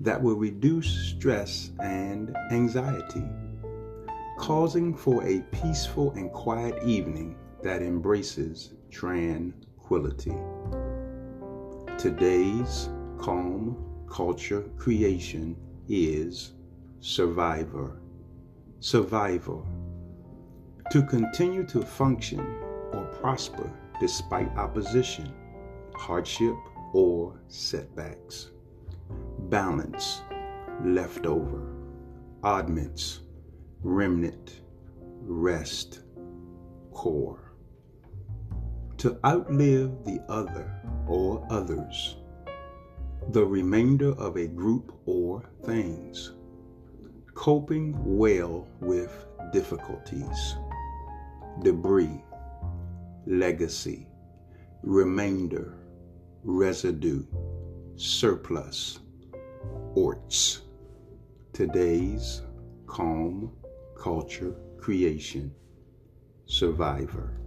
that will reduce stress and anxiety, causing for a peaceful and quiet evening that embraces tranquility. Today's calm culture creation is survivor. Survivor. To continue to function or prosper despite opposition, hardship, or setbacks balance, leftover, oddments, remnant, rest, core. To outlive the other or others, the remainder of a group or things, coping well with difficulties, debris, legacy, remainder, residue, surplus Orts, today's calm culture creation survivor.